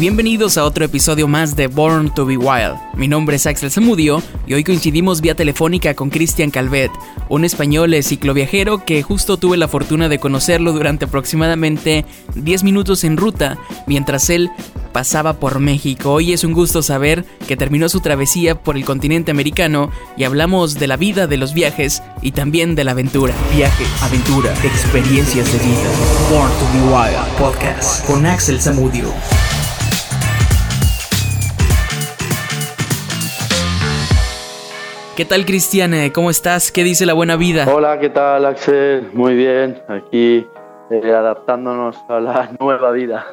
bienvenidos a otro episodio más de Born to Be Wild. Mi nombre es Axel Zamudio y hoy coincidimos vía telefónica con Cristian Calvet, un español cicloviajero que justo tuve la fortuna de conocerlo durante aproximadamente 10 minutos en ruta mientras él pasaba por México. Hoy es un gusto saber que terminó su travesía por el continente americano y hablamos de la vida, de los viajes y también de la aventura. Viaje, aventura, experiencias de vida. Born to be Wild Podcast con Axel Zamudio. ¿Qué tal Cristian? ¿Cómo estás? ¿Qué dice la buena vida? Hola, ¿qué tal Axel? Muy bien, aquí eh, adaptándonos a la nueva vida.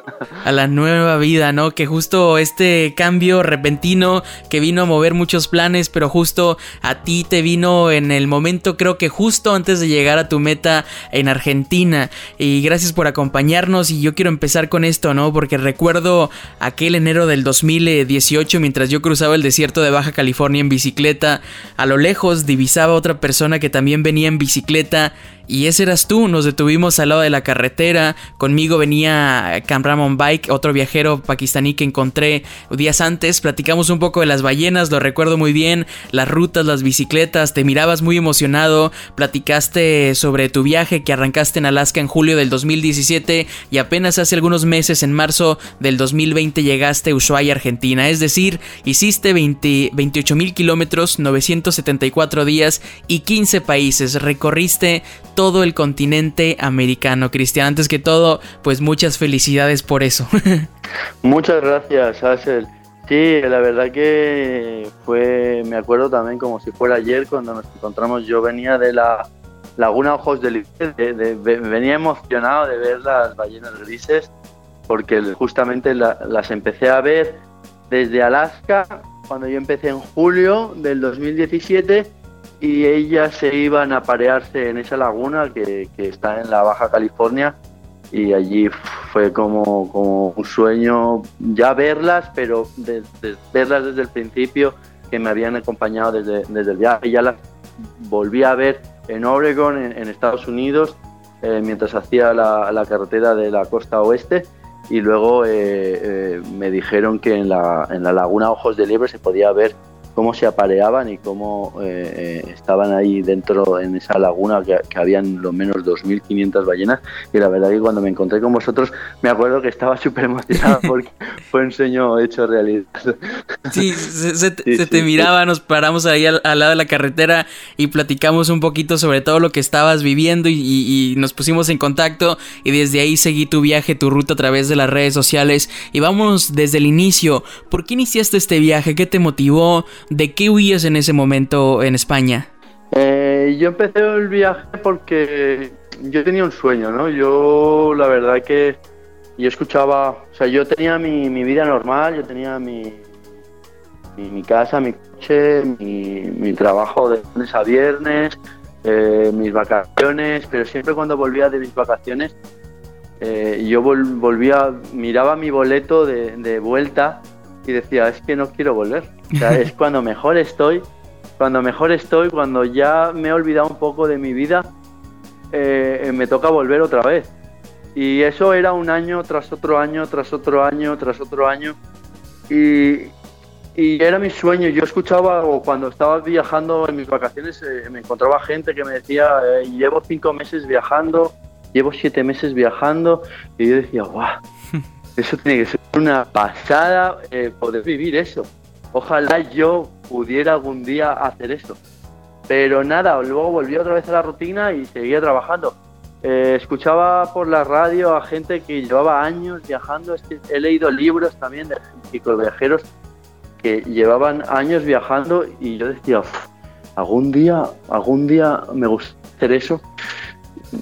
A la nueva vida, ¿no? Que justo este cambio repentino que vino a mover muchos planes, pero justo a ti te vino en el momento, creo que justo antes de llegar a tu meta en Argentina. Y gracias por acompañarnos y yo quiero empezar con esto, ¿no? Porque recuerdo aquel enero del 2018 mientras yo cruzaba el desierto de Baja California en bicicleta, a lo lejos divisaba otra persona que también venía en bicicleta y ese eras tú, nos detuvimos al lado de la carretera, conmigo venía Camramon Bike, otro viajero pakistaní que encontré días antes, platicamos un poco de las ballenas, lo recuerdo muy bien, las rutas, las bicicletas, te mirabas muy emocionado, platicaste sobre tu viaje que arrancaste en Alaska en julio del 2017 y apenas hace algunos meses, en marzo del 2020, llegaste a Ushuaia, Argentina, es decir, hiciste 28 mil kilómetros, 974 días y 15 países, recorriste todo el continente americano. Cristian, antes que todo, pues muchas felicidades por eso. Muchas gracias, Axel. Sí, la verdad que fue, me acuerdo también como si fuera ayer cuando nos encontramos, yo venía de la Laguna Ojos del de, venía emocionado de ver las ballenas grises porque justamente las empecé a ver desde Alaska cuando yo empecé en julio del 2017 y ellas se iban a parearse en esa laguna que, está en la Baja California y allí fue como, como un sueño ya verlas, pero verlas desde el principio que me habían acompañado desde, desde el viaje. Ya las volví a ver en Oregon, en, Estados Unidos, eh, mientras hacía la, la, carretera de la costa oeste. Y luego eh, eh, me dijeron que en la, en la laguna Ojos de Liebre se podía ver cómo se apareaban y cómo eh, eh, estaban ahí dentro en esa laguna que, habían lo menos 2.500 ballenas y la verdad que cuando me encontré con vosotros me acuerdo que estaba súper emocionado porque fue un sueño hecho realidad. Sí, se, te miraba, nos paramos ahí al, lado de la carretera y platicamos un poquito sobre todo lo que estabas viviendo y, nos pusimos en contacto y desde ahí seguí tu viaje, tu ruta a través de las redes sociales y vamos desde el inicio. ¿Por qué iniciaste este viaje? ¿Qué te motivó? ¿De qué huías en ese momento en España? Eh, yo empecé el viaje porque yo tenía un sueño, ¿no? Yo la verdad que yo escuchaba, o sea, yo tenía mi, vida normal, yo tenía mi, mi, casa, mi coche, mi, trabajo de lunes a viernes, eh, mis vacaciones, pero siempre cuando volvía de mis vacaciones, eh, yo volvía, miraba mi boleto de, de vuelta y decía, es que no quiero volver. O sea, es cuando mejor estoy, cuando mejor estoy, cuando ya me he olvidado un poco de mi vida, eh, me toca volver otra vez. Y eso era un año tras otro año, tras otro año, tras otro año. Y, y era mi sueño. Yo escuchaba, o cuando estaba viajando en mis vacaciones, eh, me encontraba gente que me decía, eh, llevo cinco meses viajando, llevo siete meses viajando. Y yo decía, guau, eso tiene que ser una pasada eh, poder vivir eso. Ojalá yo pudiera algún día hacer eso. Pero nada, luego volví otra vez a la rutina y seguía trabajando. Eh, escuchaba por la radio a gente que llevaba años viajando. he leído libros también de viajeros que llevaban años viajando y yo decía, algún día, algún día me gustaría hacer eso.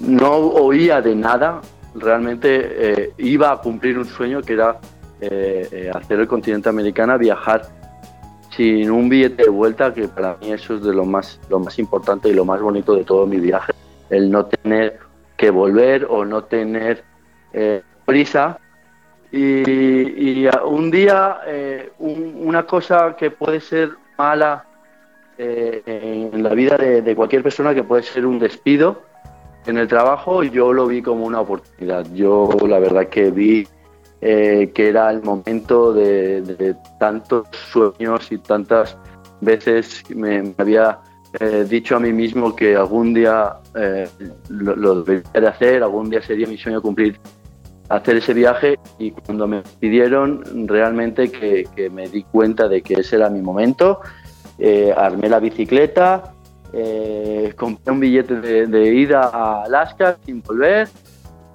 No oía de nada, realmente eh, iba a cumplir un sueño que era eh, eh, hacer el continente americano, viajar sin un billete de vuelta, que para mí eso es de lo más, lo más importante y lo más bonito de todo mi viaje, el no tener que volver o no tener prisa. Y, un día, una cosa que puede ser mala en la vida de cualquier persona, que puede ser un despido, en el trabajo yo lo vi como una oportunidad. Yo la verdad que vi eh, que era el momento de, tantos sueños y tantas veces me, había eh, dicho a mí mismo que algún día eh, lo, debería de hacer, algún día sería mi sueño cumplir hacer ese viaje y cuando me pidieron realmente que, me di cuenta de que ese era mi momento, armé la bicicleta, compré un billete de, de, ida a Alaska sin volver,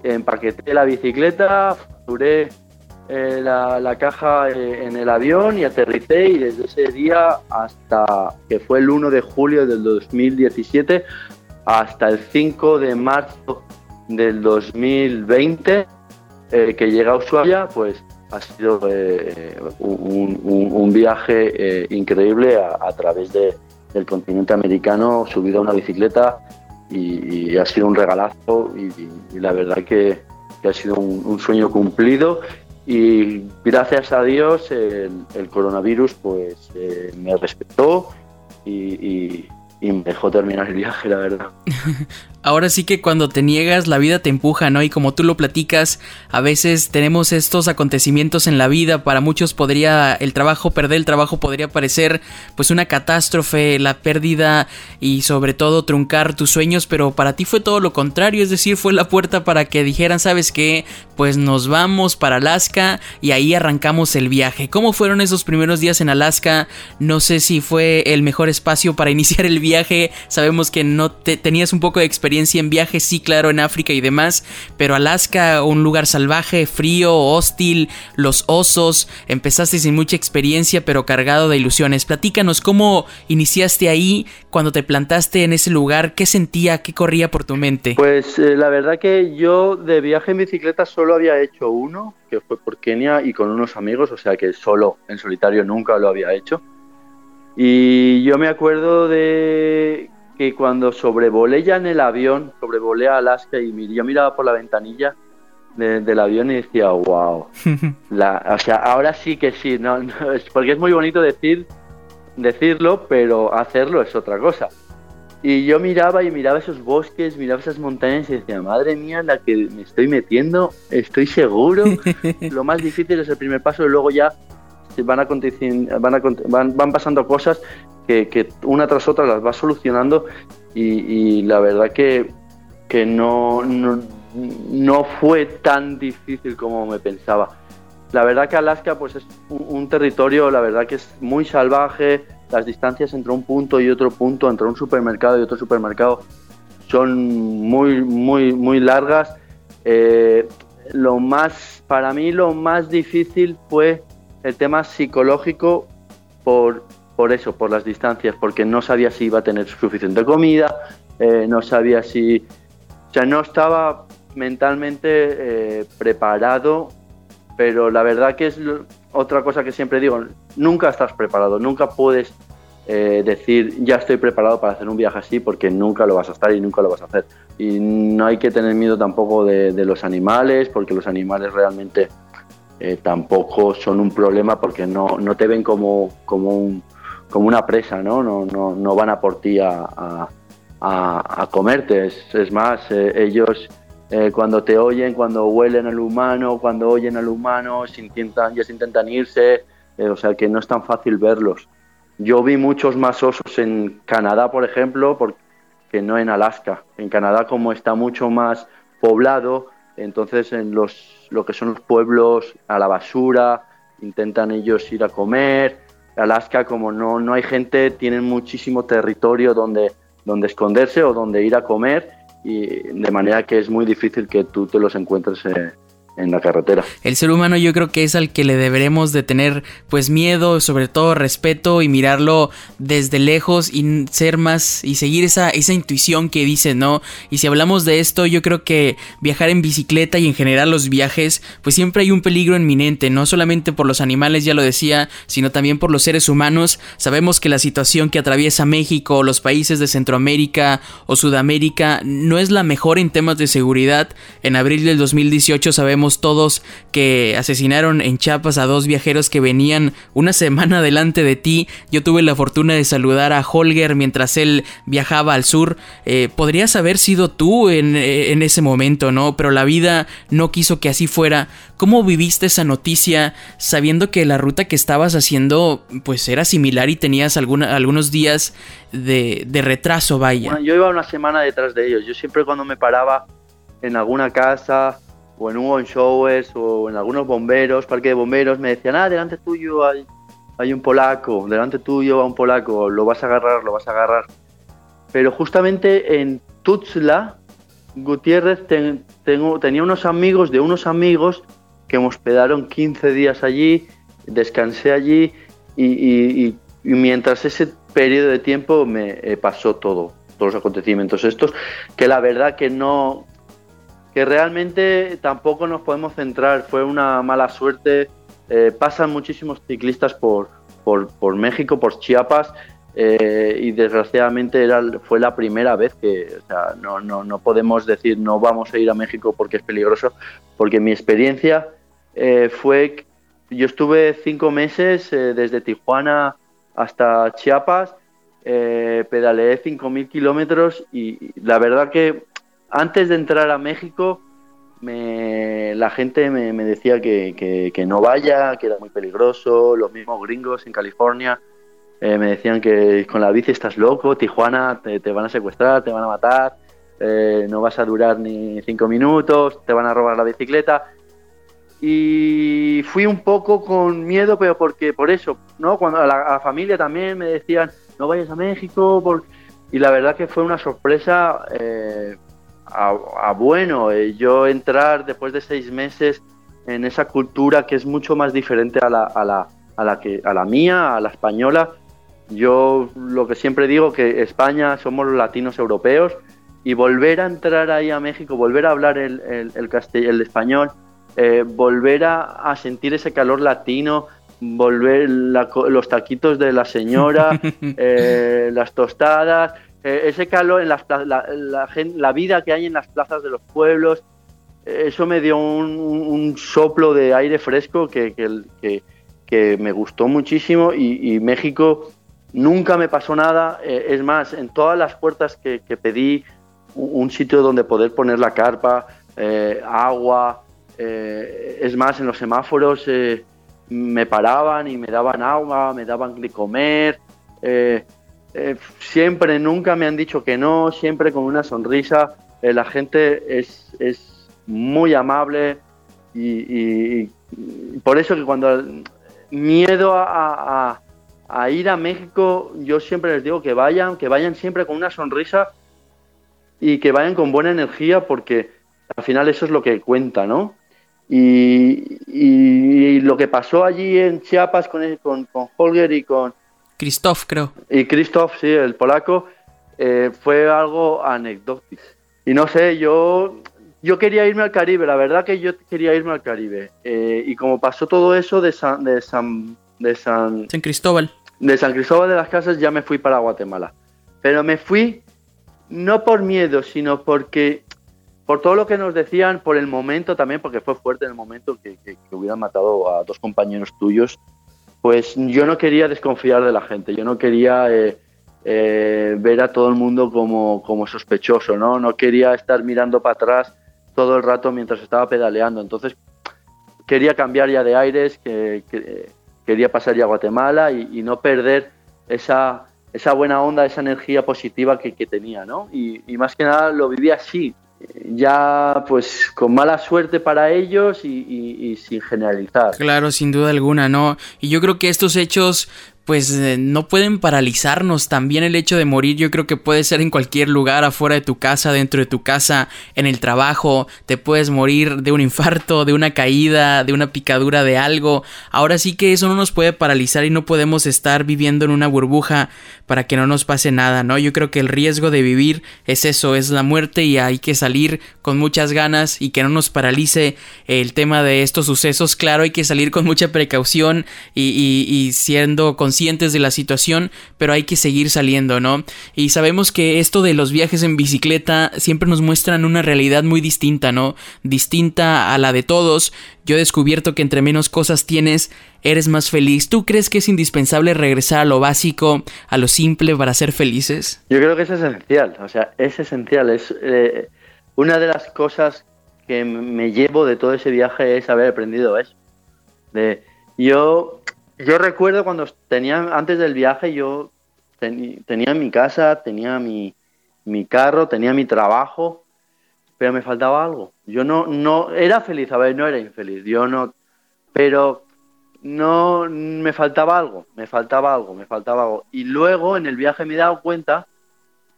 empaqueté la bicicleta, facturé eh, la, caja eh, en el avión y aterricé y desde ese día hasta que fue el 1 de julio del 2017 hasta el 5 de marzo del 2020 eh, que llega a Ushuaia, pues ha sido un, viaje increíble a, través del continente americano, subido a una bicicleta y, ha sido un regalazo y, la verdad que, ha sido un, sueño cumplido y gracias a Dios el, coronavirus pues eh, me respetó y, y me dejó terminar el viaje, la verdad. Ahora sí que cuando te niegas la vida te empuja, ¿no? Y como tú lo platicas, a veces tenemos estos acontecimientos en la vida, para muchos podría el trabajo, perder el trabajo podría parecer pues una catástrofe, la pérdida y sobre todo truncar tus sueños, pero para ti fue todo lo contrario, es decir, fue la puerta para que dijeran, ¿sabes qué? Pues nos vamos para Alaska y ahí arrancamos el viaje. ¿Cómo fueron esos primeros días en Alaska? No sé si fue el mejor espacio para iniciar el viaje sabemos que no te, tenías un poco de experiencia en viajes, sí, claro, en África y demás, pero Alaska, un lugar salvaje, frío, hostil, los osos, empezaste sin mucha experiencia, pero cargado de ilusiones. Platícanos cómo iniciaste ahí, cuando te plantaste en ese lugar, qué sentía, qué corría por tu mente. Pues eh, la verdad que yo de viaje en bicicleta solo había hecho uno, que fue por Kenia y con unos amigos, o sea que solo en solitario nunca lo había hecho. Y yo me acuerdo de que cuando sobrevolé ya en el avión, sobrevolé a Alaska y yo miraba por la ventanilla del avión y decía, wow. o sea, ahora sí que sí, no, porque es muy bonito decir, decirlo, pero hacerlo es otra cosa. Y yo miraba y miraba esos bosques, miraba esas montañas y decía, madre mía, la que me estoy metiendo, estoy seguro. Lo más difícil es el primer paso y luego ya van, van, van, pasando cosas que, una tras otra las va solucionando y, la verdad que, que no, no, fue tan difícil como me pensaba. La verdad que Alaska pues es un, territorio, la verdad que es muy salvaje, las distancias entre un punto y otro punto, entre un supermercado y otro supermercado, son muy, muy, muy largas. Eh, lo más, para mí lo más difícil fue el tema psicológico por, por eso, por las distancias, porque no sabía si iba a tener suficiente comida, eh, no sabía si... O sea, no estaba mentalmente eh, preparado, pero la verdad que es otra cosa que siempre digo, nunca estás preparado, nunca puedes eh, decir ya estoy preparado para hacer un viaje así porque nunca lo vas a estar y nunca lo vas a hacer. Y no hay que tener miedo tampoco de, los animales, porque los animales realmente eh, tampoco son un problema porque no, no te ven como, como, un, como una presa, ¿no? No, no, no van a por ti a, a, a, comerte. Es, más, eh, ellos eh, cuando te oyen, cuando huelen al humano, cuando oyen al humano, se intentan, se intentan irse, o sea que no es tan fácil verlos. Yo vi muchos más osos en Canadá, por ejemplo, que no en Alaska. En Canadá, como está mucho más poblado, entonces en los lo que son los pueblos a la basura, intentan ellos ir a comer. Alaska, como no, no hay gente, tienen muchísimo territorio donde, donde esconderse o donde ir a comer y de manera que es muy difícil que tú te los encuentres eh, en la carretera. El ser humano yo creo que es al que le deberemos de tener pues miedo, sobre todo respeto y mirarlo desde lejos y ser más y seguir esa, esa intuición que dice, ¿no? Y si hablamos de esto, yo creo que viajar en bicicleta y en general los viajes, pues siempre hay un peligro inminente, no solamente por los animales, ya lo decía, sino también por los seres humanos. Sabemos que la situación que atraviesa México, los países de Centroamérica o Sudamérica no es la mejor en temas de seguridad. En abril del 2018 sabemos todos que asesinaron en Chiapas a dos viajeros que venían una semana delante de ti. Yo tuve la fortuna de saludar a Holger mientras él viajaba al sur. Eh, podrías haber sido tú en, ese momento, ¿no? Pero la vida no quiso que así fuera. ¿Cómo viviste esa noticia sabiendo que la ruta que estabas haciendo pues era similar y tenías algunos días de, retraso, vaya? Yo iba una semana detrás de ellos. Yo siempre cuando me paraba en alguna casa o en un showers o en algunos bomberos, parque de bomberos, me decían, ah, delante tuyo hay, hay un polaco, delante tuyo va un polaco, lo vas a agarrar, lo vas a agarrar. Pero justamente en Tuxtla, Gutiérrez tengo, tenía unos amigos de unos amigos que me hospedaron 15 días allí, descansé allí y, mientras ese periodo de tiempo me eh, pasó todo, todos los acontecimientos estos, que la verdad que no, que realmente tampoco nos podemos centrar, fue una mala suerte. Eh, pasan muchísimos ciclistas por, por, México, por Chiapas, eh, y desgraciadamente era, fue la primera vez que no, no, no, podemos decir no vamos a ir a México porque es peligroso, porque mi experiencia eh, fue, yo estuve cinco meses desde Tijuana hasta Chiapas, pedaleé 5.000 kilómetros y la verdad que antes de entrar a México, la gente me, decía que, no vaya, que era muy peligroso. Los mismos gringos en California eh, me decían que con la bici estás loco, Tijuana te, van a secuestrar, te van a matar, eh, no vas a durar ni cinco minutos, te van a robar la bicicleta. Y fui un poco con miedo, pero porque por eso, ¿no? Cuando a la, familia también me decían, no vayas a México, y la verdad que fue una sorpresa. Eh, a, bueno. Eh, yo entrar después de seis meses en esa cultura que es mucho más diferente a la, a la, a la, que, a la mía, a la española. Yo lo que siempre digo que España somos los latinos europeos y volver a entrar ahí a México, volver a hablar el, el, el, español, eh, volver a, sentir ese calor latino, volver los taquitos de la señora, eh, las tostadas, eh, ese calor en las la, la, vida que hay en las plazas de los pueblos, eh, eso me dio un, soplo de aire fresco que, que, que, me gustó muchísimo y, México nunca me pasó nada. Eh, es más, en todas las puertas que, pedí un, sitio donde poder poner la carpa, agua, es más, en los semáforos me paraban y me daban agua, me daban de comer. Eh, siempre, nunca me han dicho que no, siempre con una sonrisa. Eh, la gente es, es muy amable y, por eso que cuando miedo a, ir a México, yo siempre les digo que vayan, que vayan siempre con una sonrisa y que vayan con buena energía porque al final eso es lo que cuenta, ¿no? Y, lo que pasó allí en Chiapas con, con Holger y con, Christoph, creo. Y Christoph, sí, el polaco, eh, fue algo anecdótico. Y no sé, yo, yo quería irme al Caribe, la verdad que yo quería irme al Caribe. Eh, y como pasó todo eso de San, de San, de San, San Cristóbal. De San Cristóbal de las Casas ya me fui para Guatemala. Pero me fui no por miedo, sino porque por todo lo que nos decían, por el momento también, porque fue fuerte en el momento que, que hubieran matado a dos compañeros tuyos pues yo no quería desconfiar de la gente, yo no quería eh, eh, ver a todo el mundo como, sospechoso, ¿no? No quería estar mirando para atrás todo el rato mientras estaba pedaleando. Entonces quería cambiar ya de aires, que, quería pasar ya a Guatemala y, no perder esa, esa buena onda, esa energía positiva que, tenía, ¿no? Y, y, más que nada lo viví así, ya pues con mala suerte para ellos y, sin generalizar. Claro, sin duda alguna, ¿no? Y yo creo que estos hechos pues eh, no pueden paralizarnos. También el hecho de morir yo creo que puede ser en cualquier lugar, afuera de tu casa, dentro de tu casa, en el trabajo. Te puedes morir de un infarto, de una caída, de una picadura de algo. Ahora sí que eso no nos puede paralizar y no podemos estar viviendo en una burbuja para que no nos pase nada, ¿no? Yo creo que el riesgo de vivir es eso, es la muerte y hay que salir con muchas ganas y que no nos paralice el tema de estos sucesos. Claro, hay que salir con mucha precaución y, y, siendo conscientes conscientes de la situación, pero hay que seguir saliendo, ¿no? Y sabemos que esto de los viajes en bicicleta siempre nos muestran una realidad muy distinta, ¿no? Distinta a la de todos. Yo he descubierto que entre menos cosas tienes, eres más feliz. ¿Tú crees que es indispensable regresar a lo básico, a lo simple para ser felices? Yo creo que es esencial, o sea, es esencial. Es eh, una de las cosas que me llevo de todo ese viaje es haber aprendido eso. De, yo yo recuerdo cuando tenía, antes del viaje, yo tenía mi casa, tenía mi, mi carro, tenía mi trabajo, pero me faltaba algo. Yo no, no, era feliz, a ver, no era infeliz, yo no, pero no, me faltaba algo, me faltaba algo, me faltaba algo. Y luego en el viaje me he dado cuenta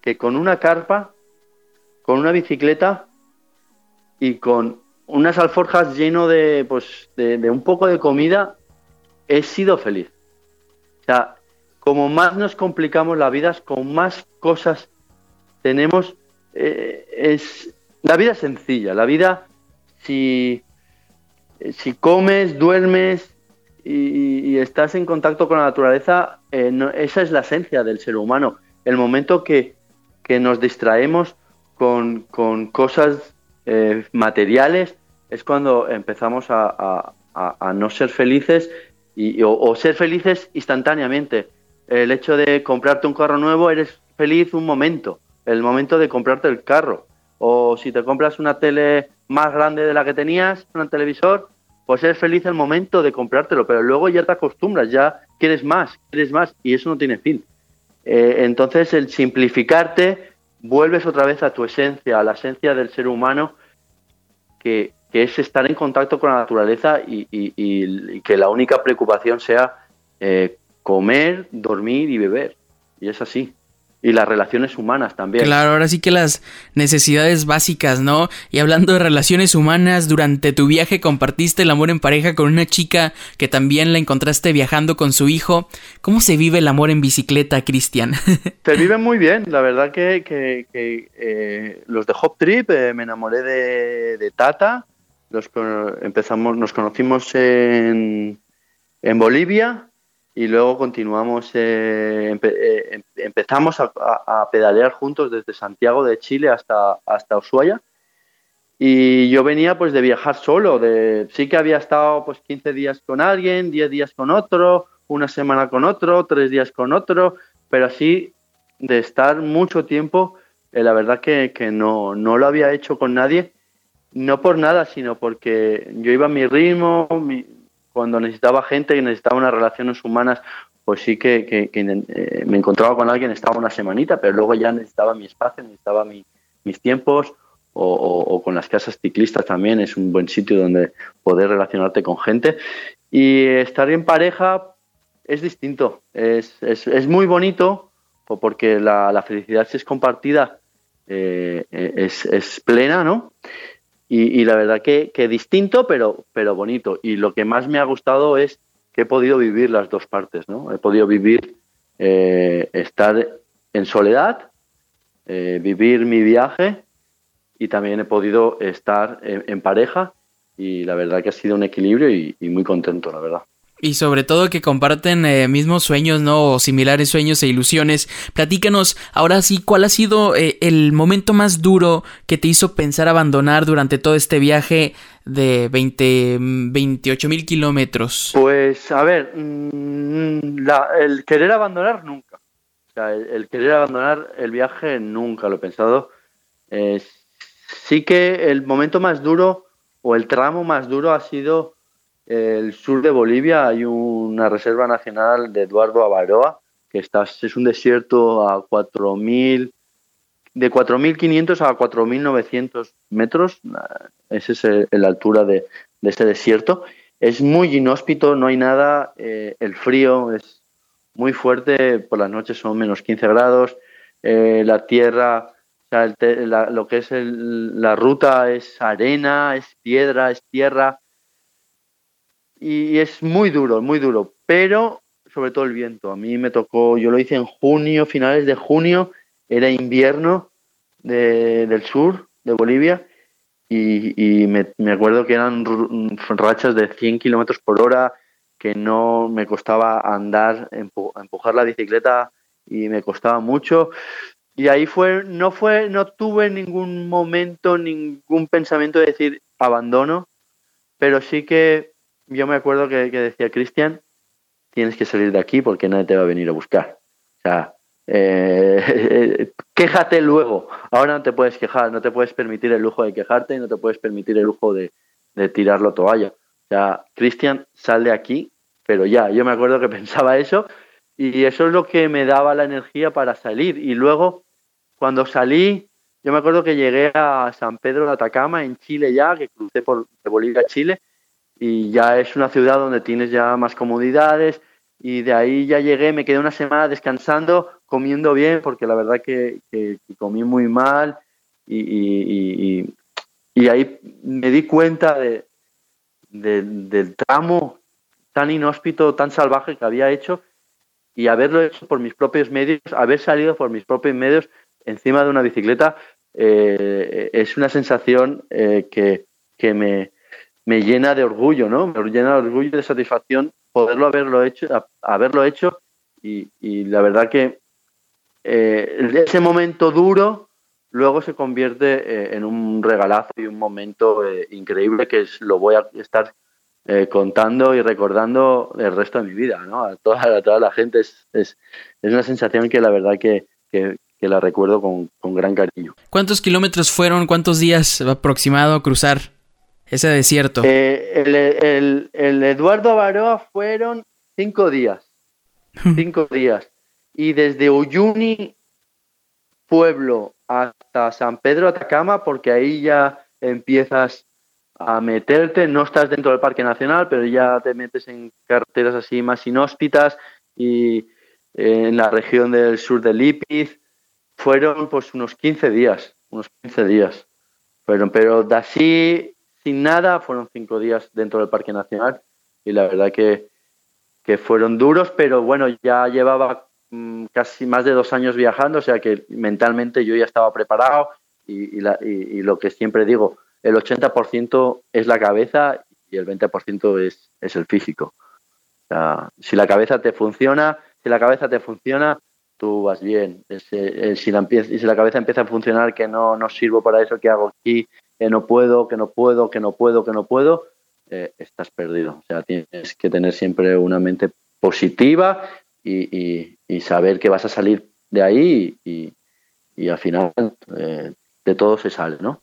que con una carpa, con una bicicleta y con unas alforjas lleno de, pues, de un poco de comida, he sido feliz. O sea, como más nos complicamos la vida, con más cosas tenemos, eh, es la vida es sencilla. La vida, si, si comes, duermes y, estás en contacto con la naturaleza, eh, esa es la esencia del ser humano. El momento que, nos distraemos con, cosas eh, materiales es cuando empezamos a, a no ser felices y, o, ser felices instantáneamente. El hecho de comprarte un carro nuevo, eres feliz un momento, el momento de comprarte el carro. O si te compras una tele más grande de la que tenías, un televisor, pues eres feliz el momento de comprártelo, pero luego ya te acostumbras, ya quieres más, quieres más, y eso no tiene fin. Eh, entonces, el simplificarte, vuelves otra vez a tu esencia, a la esencia del ser humano, que, que es estar en contacto con la naturaleza y, que la única preocupación sea eh, comer, dormir y beber. Y es así y las relaciones humanas también. Claro, ahora sí que las necesidades básicas, ¿no? Y hablando de relaciones humanas, durante tu viaje compartiste el amor en pareja con una chica que también la encontraste viajando con su hijo. ¿Cómo se vive el amor en bicicleta, Cristian? se vive muy bien, la verdad que, eh, los de Hop Trip eh, me enamoré de Tata empezamos, nos conocimos en, en Bolivia y luego continuamos, eh, eh, empezamos a, pedalear juntos desde Santiago de Chile hasta, hasta Ushuaia. Y yo venía pues de viajar solo, de, sí que había estado pues 15 días con alguien, 10 días con otro, una semana con otro, tres días con otro, pero así de estar mucho tiempo, eh, la verdad que, que no, no lo había hecho con nadie no por nada, sino porque yo iba a mi ritmo, cuando necesitaba gente y necesitaba unas relaciones humanas, pues sí que, eh, me encontraba con alguien, estaba una semanita, pero luego ya necesitaba mi espacio, necesitaba mis tiempos, o, con las casas ciclistas también, es un buen sitio donde poder relacionarte con gente. Y estar en pareja es distinto, es, es, muy bonito, porque la, felicidad si es compartida, eh, es, es plena, ¿no? Y, la verdad que, distinto, pero, pero bonito. Y lo que más me ha gustado es que he podido vivir las dos partes, ¿no? He podido vivir, eh, estar en soledad, eh, vivir mi viaje y también he podido estar en, pareja y la verdad que ha sido un equilibrio y muy contento, la verdad. Y sobre todo que comparten eh, mismos sueños, ¿no? O similares sueños e ilusiones. Platícanos, ahora sí, ¿cuál ha sido eh, el momento más duro que te hizo pensar abandonar durante todo este viaje de 20, 28 mil kilómetros? Pues, a ver, mm, el querer abandonar nunca. O sea, el, querer abandonar el viaje nunca lo he pensado. sí que el momento más duro o el tramo más duro ha sido el sur de Bolivia hay una reserva nacional de Eduardo Avaroa, que está, es un desierto a 4.000, de 4.500 a 4.900 metros, esa es la altura de, de este desierto. Es muy inhóspito, no hay nada, eh, el frío es muy fuerte, por las noches son menos 15 grados, eh, la tierra, lo que es la ruta es arena, es piedra, es tierra, y es muy duro, muy duro, pero sobre todo el viento. A mí me tocó, yo lo hice en junio, finales de junio, era invierno del sur de Bolivia y, me, acuerdo que eran rachas de 100 kilómetros por hora, que no me costaba andar, empujar la bicicleta y me costaba mucho. Y ahí fue, no fue, no tuve ningún momento, ningún pensamiento de decir abandono, pero sí que yo me acuerdo que, decía Cristian, tienes que salir de aquí porque nadie te va a venir a buscar. O sea, eh, quéjate luego. Ahora no te puedes quejar, no te puedes permitir el lujo de quejarte y no te puedes permitir el lujo de, de tirarlo toalla. O sea, Cristian, sal de aquí, pero ya, yo me acuerdo que pensaba eso y eso es lo que me daba la energía para salir. Y luego, cuando salí, yo me acuerdo que llegué a San Pedro de Atacama, en Chile ya, que crucé por de Bolivia a Chile, y ya es una ciudad donde tienes ya más comodidades, y de ahí ya llegué, me quedé una semana descansando, comiendo bien, porque la verdad que, comí muy mal, y, y, ahí me di cuenta de, del tramo tan inhóspito, tan salvaje que había hecho, y haberlo hecho por mis propios medios, haber salido por mis propios medios encima de una bicicleta, eh, es una sensación eh, que, me, llena de orgullo, ¿no? Me llena de orgullo y de satisfacción poderlo haberlo hecho, haberlo hecho y, la verdad que eh, ese momento duro luego se convierte en un regalazo y un momento increíble que es, lo voy a estar contando y recordando el resto de mi vida, ¿no? A toda, toda la gente es, es, una sensación que la verdad que, que la recuerdo con, gran cariño. ¿Cuántos kilómetros fueron, cuántos días aproximado a cruzar ese desierto? Eh, el, Eduardo Baroa fueron cinco días. cinco días. Y desde Uyuni, pueblo, hasta San Pedro Atacama, porque ahí ya empiezas a meterte, no estás dentro del Parque Nacional, pero ya te metes en carreteras así más inhóspitas y eh, en la región del sur de Lipiz, fueron pues unos 15 días, unos 15 días. Fueron, pero de así, sin nada, fueron cinco días dentro del Parque Nacional y la verdad que, que fueron duros, pero bueno, ya llevaba mm, casi más de dos años viajando, o sea que mentalmente yo ya estaba preparado y, y, lo que siempre digo, el 80% es la cabeza y el 20% es, es el físico. Si la cabeza te funciona, si la cabeza te funciona, tú vas bien. Eh, si, la si la cabeza empieza a funcionar que no, no sirvo para eso, que hago aquí? Que no puedo, que no puedo, que no puedo, que no puedo, eh, estás perdido. O sea, tienes que tener siempre una mente positiva y, saber que vas a salir de ahí y, al final eh, de todo se sale, ¿no?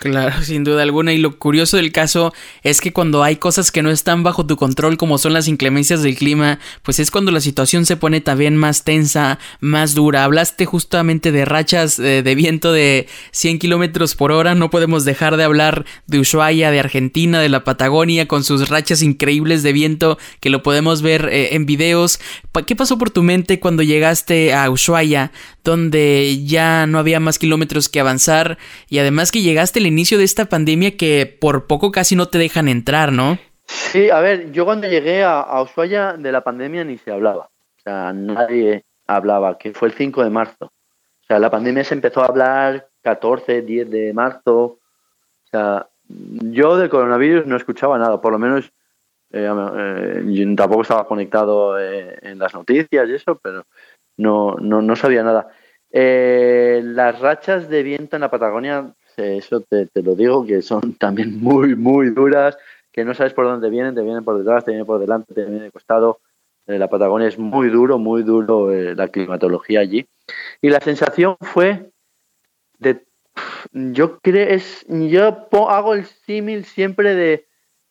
Claro, sin duda alguna. Y lo curioso del caso es que cuando hay cosas que no están bajo tu control, como son las inclemencias del clima, pues es cuando la situación se pone también más tensa, más dura. Hablaste justamente de rachas eh, de, viento de 100 kilómetros por hora. No podemos dejar de hablar de Ushuaia, de Argentina, de la Patagonia, con sus rachas increíbles de viento que lo podemos ver eh, en videos. ¿Qué pasó por tu mente cuando llegaste a Ushuaia, donde ya no había más kilómetros que avanzar y además que llegaste el inicio de esta pandemia que por poco casi no te dejan entrar, ¿no? Sí, a ver, yo cuando llegué a, Ushuaia de la pandemia ni se hablaba. O sea, nadie hablaba, que fue el 5 de marzo. O sea, la pandemia se empezó a hablar 14, 10 de marzo. O sea, yo del coronavirus no escuchaba nada, por lo menos eh, eh, tampoco estaba conectado eh, en las noticias y eso, pero no, no, no sabía nada. Las rachas de viento en la Patagonia eso te, lo digo, que son también muy, muy duras, que no sabes por dónde vienen, te vienen por detrás, te vienen por delante, te vienen de costado. Eh, la Patagonia es muy duro, muy duro eh, la climatología allí. Y la sensación fue de, yo creo, es, yo hago el símil siempre de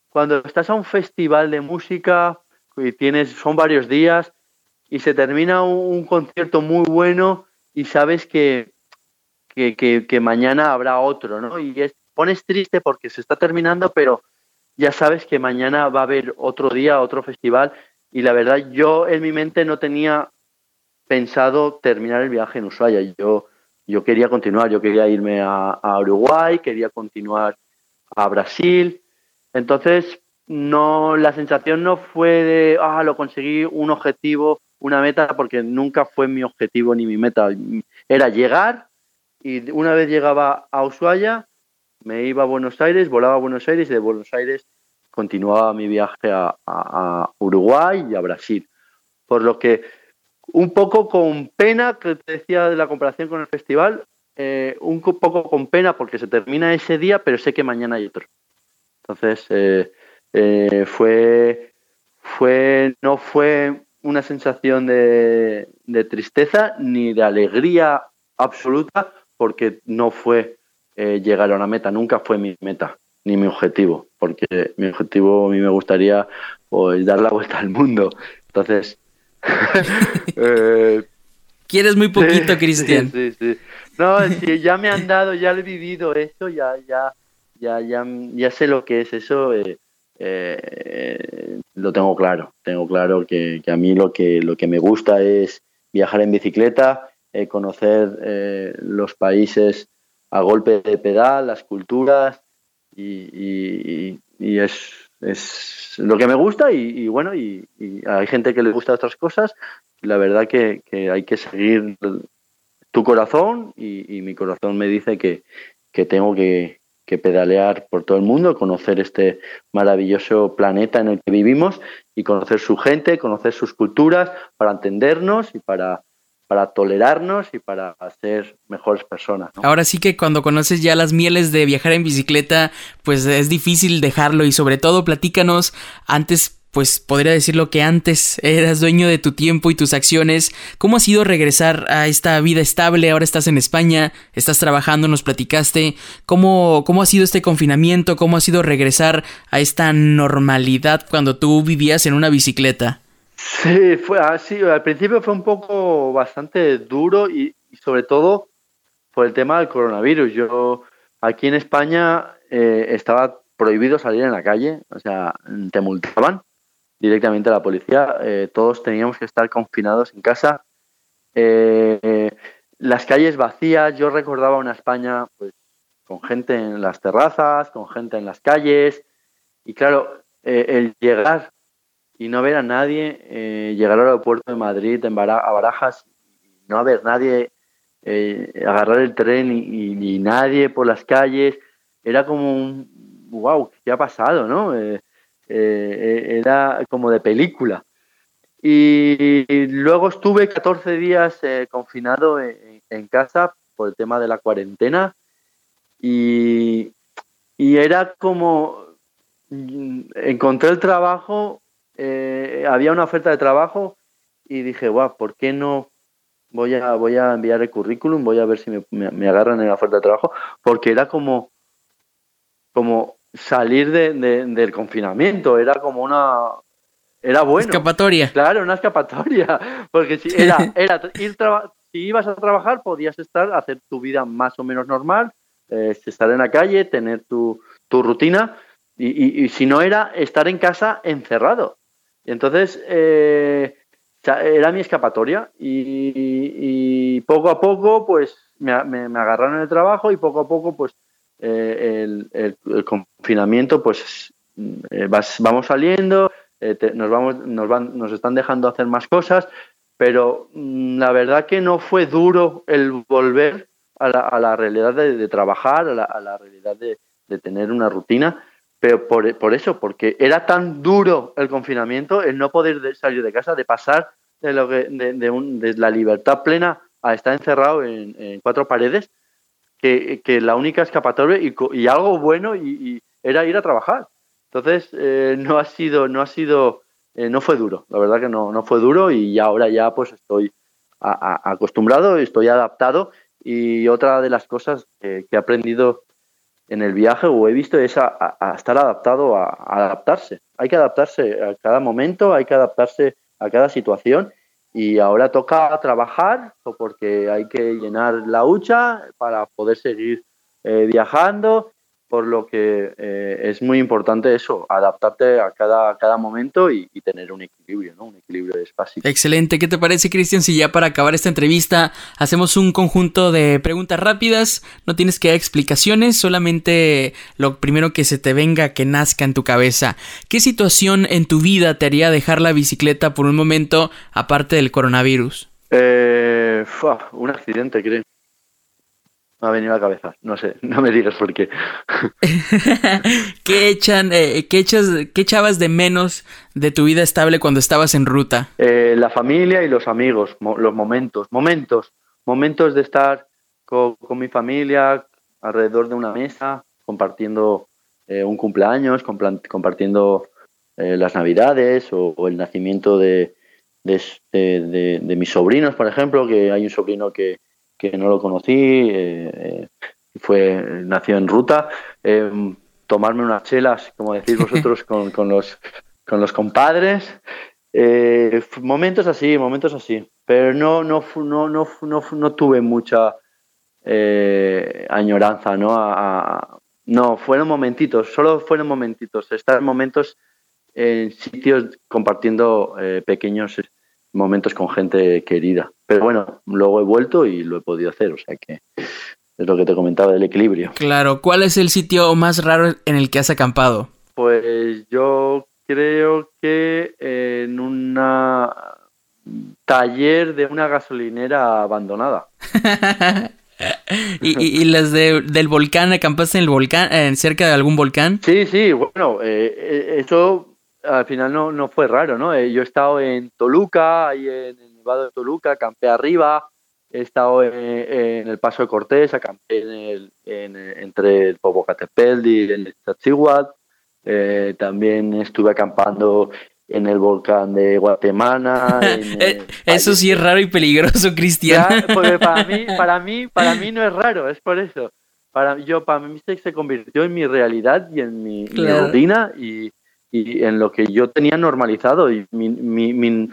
cuando estás a un festival de música y tienes, son varios días y se termina un concierto muy bueno y sabes que, que, mañana habrá otro, ¿no? Y es, pones triste porque se está terminando, pero ya sabes que mañana va a haber otro día, otro festival. Y la verdad, yo en mi mente no tenía pensado terminar el viaje en Ushuaia. Yo, yo quería continuar, yo quería irme a, Uruguay, quería continuar a Brasil. Entonces, no, la sensación no fue de, ah, lo conseguí, un objetivo, una meta, porque nunca fue mi objetivo ni mi meta. Era llegar, y una vez llegaba a Ushuaia, me iba a Buenos Aires, volaba a Buenos Aires y de Buenos Aires continuaba mi viaje a, Uruguay y a Brasil. Por lo que, un poco con pena, que te decía de la comparación con el festival, eh, un poco con pena porque se termina ese día, pero sé que mañana hay otro. Entonces, eh, eh, fue, fue, no fue una sensación de, tristeza ni de alegría absoluta porque no fue llegar a una meta, nunca fue mi meta ni mi objetivo, porque mi objetivo a mí me gustaría pues, dar la vuelta al mundo. Entonces... eh, Quieres muy poquito, Cristian. Sí, sí. No, si ya me han dado, ya he vivido eso, ya, ya, ya, ya, ya sé lo que es eso. Eh, eh, lo tengo claro. Tengo claro que, a mí lo que, lo que me gusta es viajar en bicicleta, eh, conocer los países a golpe de pedal, las culturas, y, es, es, lo que me gusta y, bueno, y, hay gente que le gusta otras cosas. La verdad que, hay que seguir tu corazón y, mi corazón me dice que, tengo que, que pedalear por todo el mundo, conocer este maravilloso planeta en el que vivimos y conocer su gente, conocer sus culturas para entendernos y para para tolerarnos y para ser mejores personas. Ahora sí que cuando conoces ya las mieles de viajar en bicicleta, pues es difícil dejarlo y sobre todo platícanos antes pues podría decirlo que antes eras dueño de tu tiempo y tus acciones. ¿Cómo ha sido regresar a esta vida estable? Ahora estás en España, estás trabajando, nos platicaste. ¿Cómo, cómo ha sido este confinamiento? ¿Cómo ha sido regresar a esta normalidad cuando tú vivías en una bicicleta? Sí, fue así. Al principio fue un poco bastante duro y, sobre todo por el tema del coronavirus. Yo aquí en España eh, estaba prohibido salir en la calle, o sea, te multaban directamente a la policía. Eh, todos teníamos que estar confinados en casa. Eh, las calles vacías. Yo recordaba una España pues con gente en las terrazas, con gente en las calles. Y claro, el llegar y no ver a nadie eh, llegar al aeropuerto de Madrid en a Barajas no haber nadie eh, agarrar el tren y, nadie por las calles era como un wow qué ha pasado no eh, era como de película. Y, luego estuve 14 días confinado en, casa por el tema de la cuarentena. Y, y era como mm, encontré el trabajo eh, había una oferta de trabajo y dije, guau, ¿por qué no voy a, voy a enviar el currículum? Voy a ver si me, agarran en la oferta de trabajo, porque era como, como salir de, del confinamiento, era como una... Era bueno. Escapatoria. Claro, una escapatoria. Porque si era, era ir si ibas a trabajar, podías estar, hacer tu vida más o menos normal, eh, estar en la calle, tener tu, tu rutina, y, y, si no era estar en casa encerrado. Entonces, eh, era mi escapatoria y, poco a poco, pues me, agarraron el trabajo y poco a poco, pues eh, el, confinamiento, pues eh, vamos saliendo, nos, vamos, nos, van, nos están dejando hacer más cosas, pero mm, la verdad que no fue duro el volver a la, realidad de, trabajar, a la, realidad de, de tener una rutina pero por, eso, porque era tan duro el confinamiento, el no poder salir de casa, de pasar de, lo que, de, la libertad plena a estar encerrado en, cuatro paredes, que, la única escapatoria y, algo bueno y, era ir a trabajar. Entonces, eh, no ha sido, no ha sido, eh, no fue duro, la verdad que no, no fue duro y ahora ya pues estoy acostumbrado, estoy adaptado y otra de las cosas que he aprendido en el viaje o he visto es a, estar adaptado a, adaptarse. Hay que adaptarse a cada momento, hay que adaptarse a cada situación y ahora toca trabajar porque hay que llenar la hucha para poder seguir eh, viajando por lo que eh, es muy importante eso, adaptarte a cada, cada momento y, tener un equilibrio, ¿no? Un equilibrio de espacio. Excelente, ¿qué te parece, Cristian? Si ya para acabar esta entrevista hacemos un conjunto de preguntas rápidas, no tienes que dar explicaciones, solamente lo primero que se te venga, que nazca en tu cabeza. ¿Qué situación en tu vida te haría dejar la bicicleta por un momento aparte del coronavirus? Eh, un accidente, creo. Me ha venido a la cabeza. No sé, no me digas por qué. ¿Qué echan, eh, qué echas, qué echabas de menos de tu vida estable cuando estabas en ruta? Eh, la familia y los amigos, mo- los momentos, momentos, momentos de estar con, con mi familia alrededor de una mesa, compartiendo eh, un cumpleaños, compartiendo eh, las navidades o, o el nacimiento de, de, de- de- de mis sobrinos, por ejemplo, que hay un sobrino que, que no lo conocí, eh, eh, fue nació en ruta, eh, tomarme unas chelas, como decís vosotros, con, con los con los compadres, eh, momentos así, momentos así, pero no no no no no, no tuve mucha eh, añoranza, ¿no? A- a- no, fueron momentitos, solo fueron momentitos, estar momentos en sitios compartiendo pequeños momentos con gente querida. Pero bueno, luego he vuelto y lo he podido hacer, o sea que es lo que te comentaba del equilibrio. Claro, ¿cuál es el sitio más raro en el que has acampado? Pues yo creo que en una taller de una gasolinera abandonada. ¿Y, y- y las de- del volcán? ¿Acampaste en el volcán, en cerca de algún volcán? Sí, sí, bueno, eh, eh, eso al final no, no fue raro, ¿no? Eh, yo he estado en Toluca, ahí en el Nevado de Toluca, acampé arriba, he estado en, en el Paso de Cortés, acampé en el, en entre el Popocatépetl y el Iztaccíhuatl, eh, también estuve acampando en el volcán de Guatemala. en, Eh, Eso sí es raro y peligroso, Cristian. Ya, porque para mí, para mí, para mí no es raro, es por eso. Para yo, para mí se, se convirtió en mi realidad y en mi, mi Claro. rutina y, y en lo que yo tenía normalizado. Y mi, mi- mi- mi-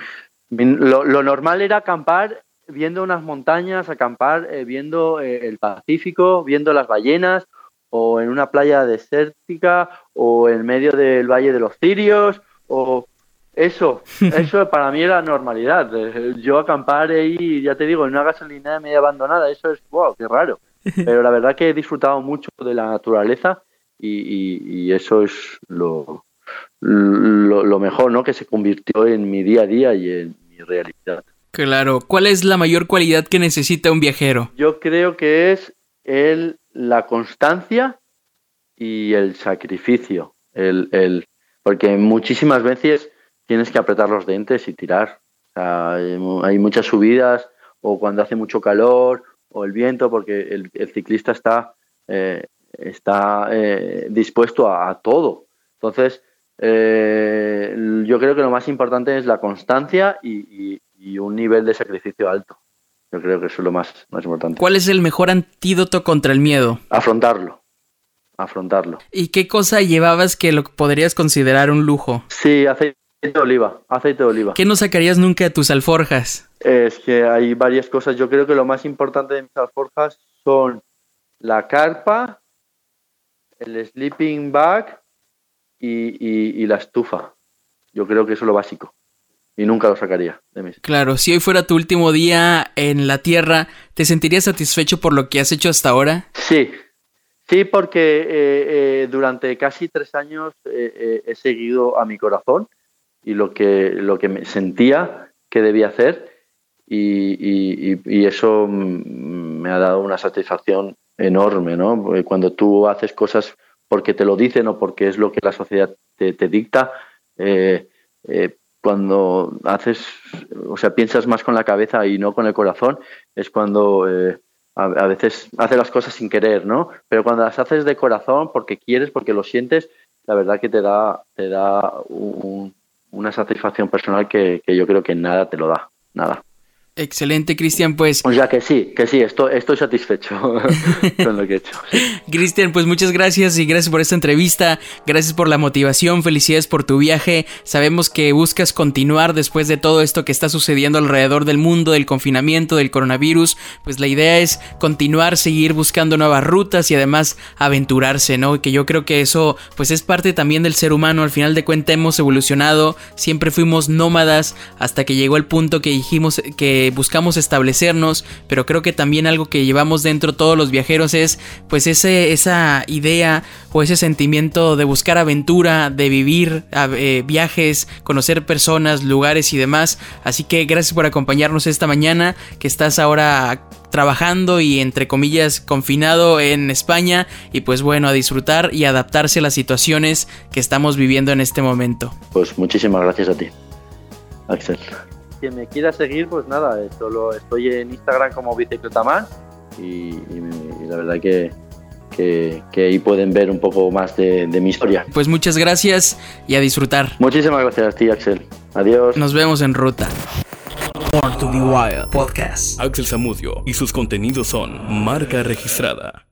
lo, lo normal era acampar viendo unas montañas, acampar eh, viendo eh, el Pacífico, viendo las ballenas, o en una playa desértica, o en medio del Valle de los Cirios, o eso, eso para mí era normalidad. Eh, Yo acampar ahí, ya te digo, en una gasolinera media abandonada, eso es, wow, qué raro. Pero la verdad que he disfrutado mucho de la naturaleza y, y- y eso es lo, lo, lo mejor, ¿no? Que se convirtió en mi día a día y en realidad. Claro, ¿cuál es la mayor cualidad que necesita un viajero? Yo creo que es el, la constancia y el sacrificio. El, el, porque muchísimas veces tienes que apretar los dientes y tirar. O sea, hay, mu- hay muchas subidas o cuando hace mucho calor o el viento, porque el, el ciclista está, eh, está eh, dispuesto a, a todo. Entonces, eh, yo creo que lo más importante es la constancia y, y- y un nivel de sacrificio alto. Yo creo que eso es lo más, más importante. ¿Cuál es el mejor antídoto contra el miedo? Afrontarlo. Afrontarlo. ¿Y qué cosa llevabas que lo podrías considerar un lujo? Sí, aceite de oliva. Aceite de oliva. ¿Qué no sacarías nunca de tus alforjas? Es que hay varias cosas. Yo creo que lo más importante de mis alforjas son la carpa, el sleeping bag y, y- y la estufa. Yo creo que eso es lo básico. Y nunca lo sacaría de mis. Claro, si hoy fuera tu último día en la Tierra, ¿te sentirías satisfecho por lo que has hecho hasta ahora? Sí, sí, porque eh, eh, durante casi tres años eh, he seguido a mi corazón y lo que, lo que me sentía que debía hacer y, y- eso me ha dado una satisfacción enorme, ¿no? Cuando tú haces cosas porque te lo dicen o porque es lo que la sociedad te, dicta, eh, eh, cuando haces, o sea, piensas más con la cabeza y no con el corazón, es cuando eh, a, veces haces las cosas sin querer, ¿no? Pero cuando las haces de corazón, porque quieres, porque lo sientes, la verdad que te da, te da un- una satisfacción personal que yo creo que nada te lo da, nada. Excelente, Cristian. Pues, O sea que sí, que sí, estoy, estoy satisfecho con lo que he hecho. sí. Cristian, pues muchas gracias y gracias por esta entrevista. Gracias por la motivación. Felicidades por tu viaje. Sabemos que buscas continuar después de todo esto que está sucediendo alrededor del mundo, del confinamiento, del coronavirus. Pues la idea es continuar, seguir buscando nuevas rutas y además aventurarse, ¿no? Que yo creo que eso, pues es parte también del ser humano. Al final de cuentas hemos evolucionado. Siempre fuimos nómadas hasta que llegó el punto que dijimos que buscamos establecernos, pero creo que también algo que llevamos dentro todos los viajeros es pues ese, esa idea o ese sentimiento de buscar aventura, de vivir eh, viajes, conocer personas, lugares y demás. Así que gracias por acompañarnos esta mañana, que estás ahora trabajando y entre comillas confinado en España y pues bueno, a disfrutar y adaptarse a las situaciones que estamos viviendo en este momento. Pues muchísimas gracias a ti, Axel. Quien me quiera seguir, pues nada, solo estoy en Instagram como Bicicleta y, y la verdad que, que, ahí pueden ver un poco más de, de, mi historia. Pues muchas gracias y a disfrutar. Muchísimas gracias a ti, Axel. Adiós. Nos vemos en ruta. Born to be Wild Podcast. Axel Zamudio y sus contenidos son marca registrada.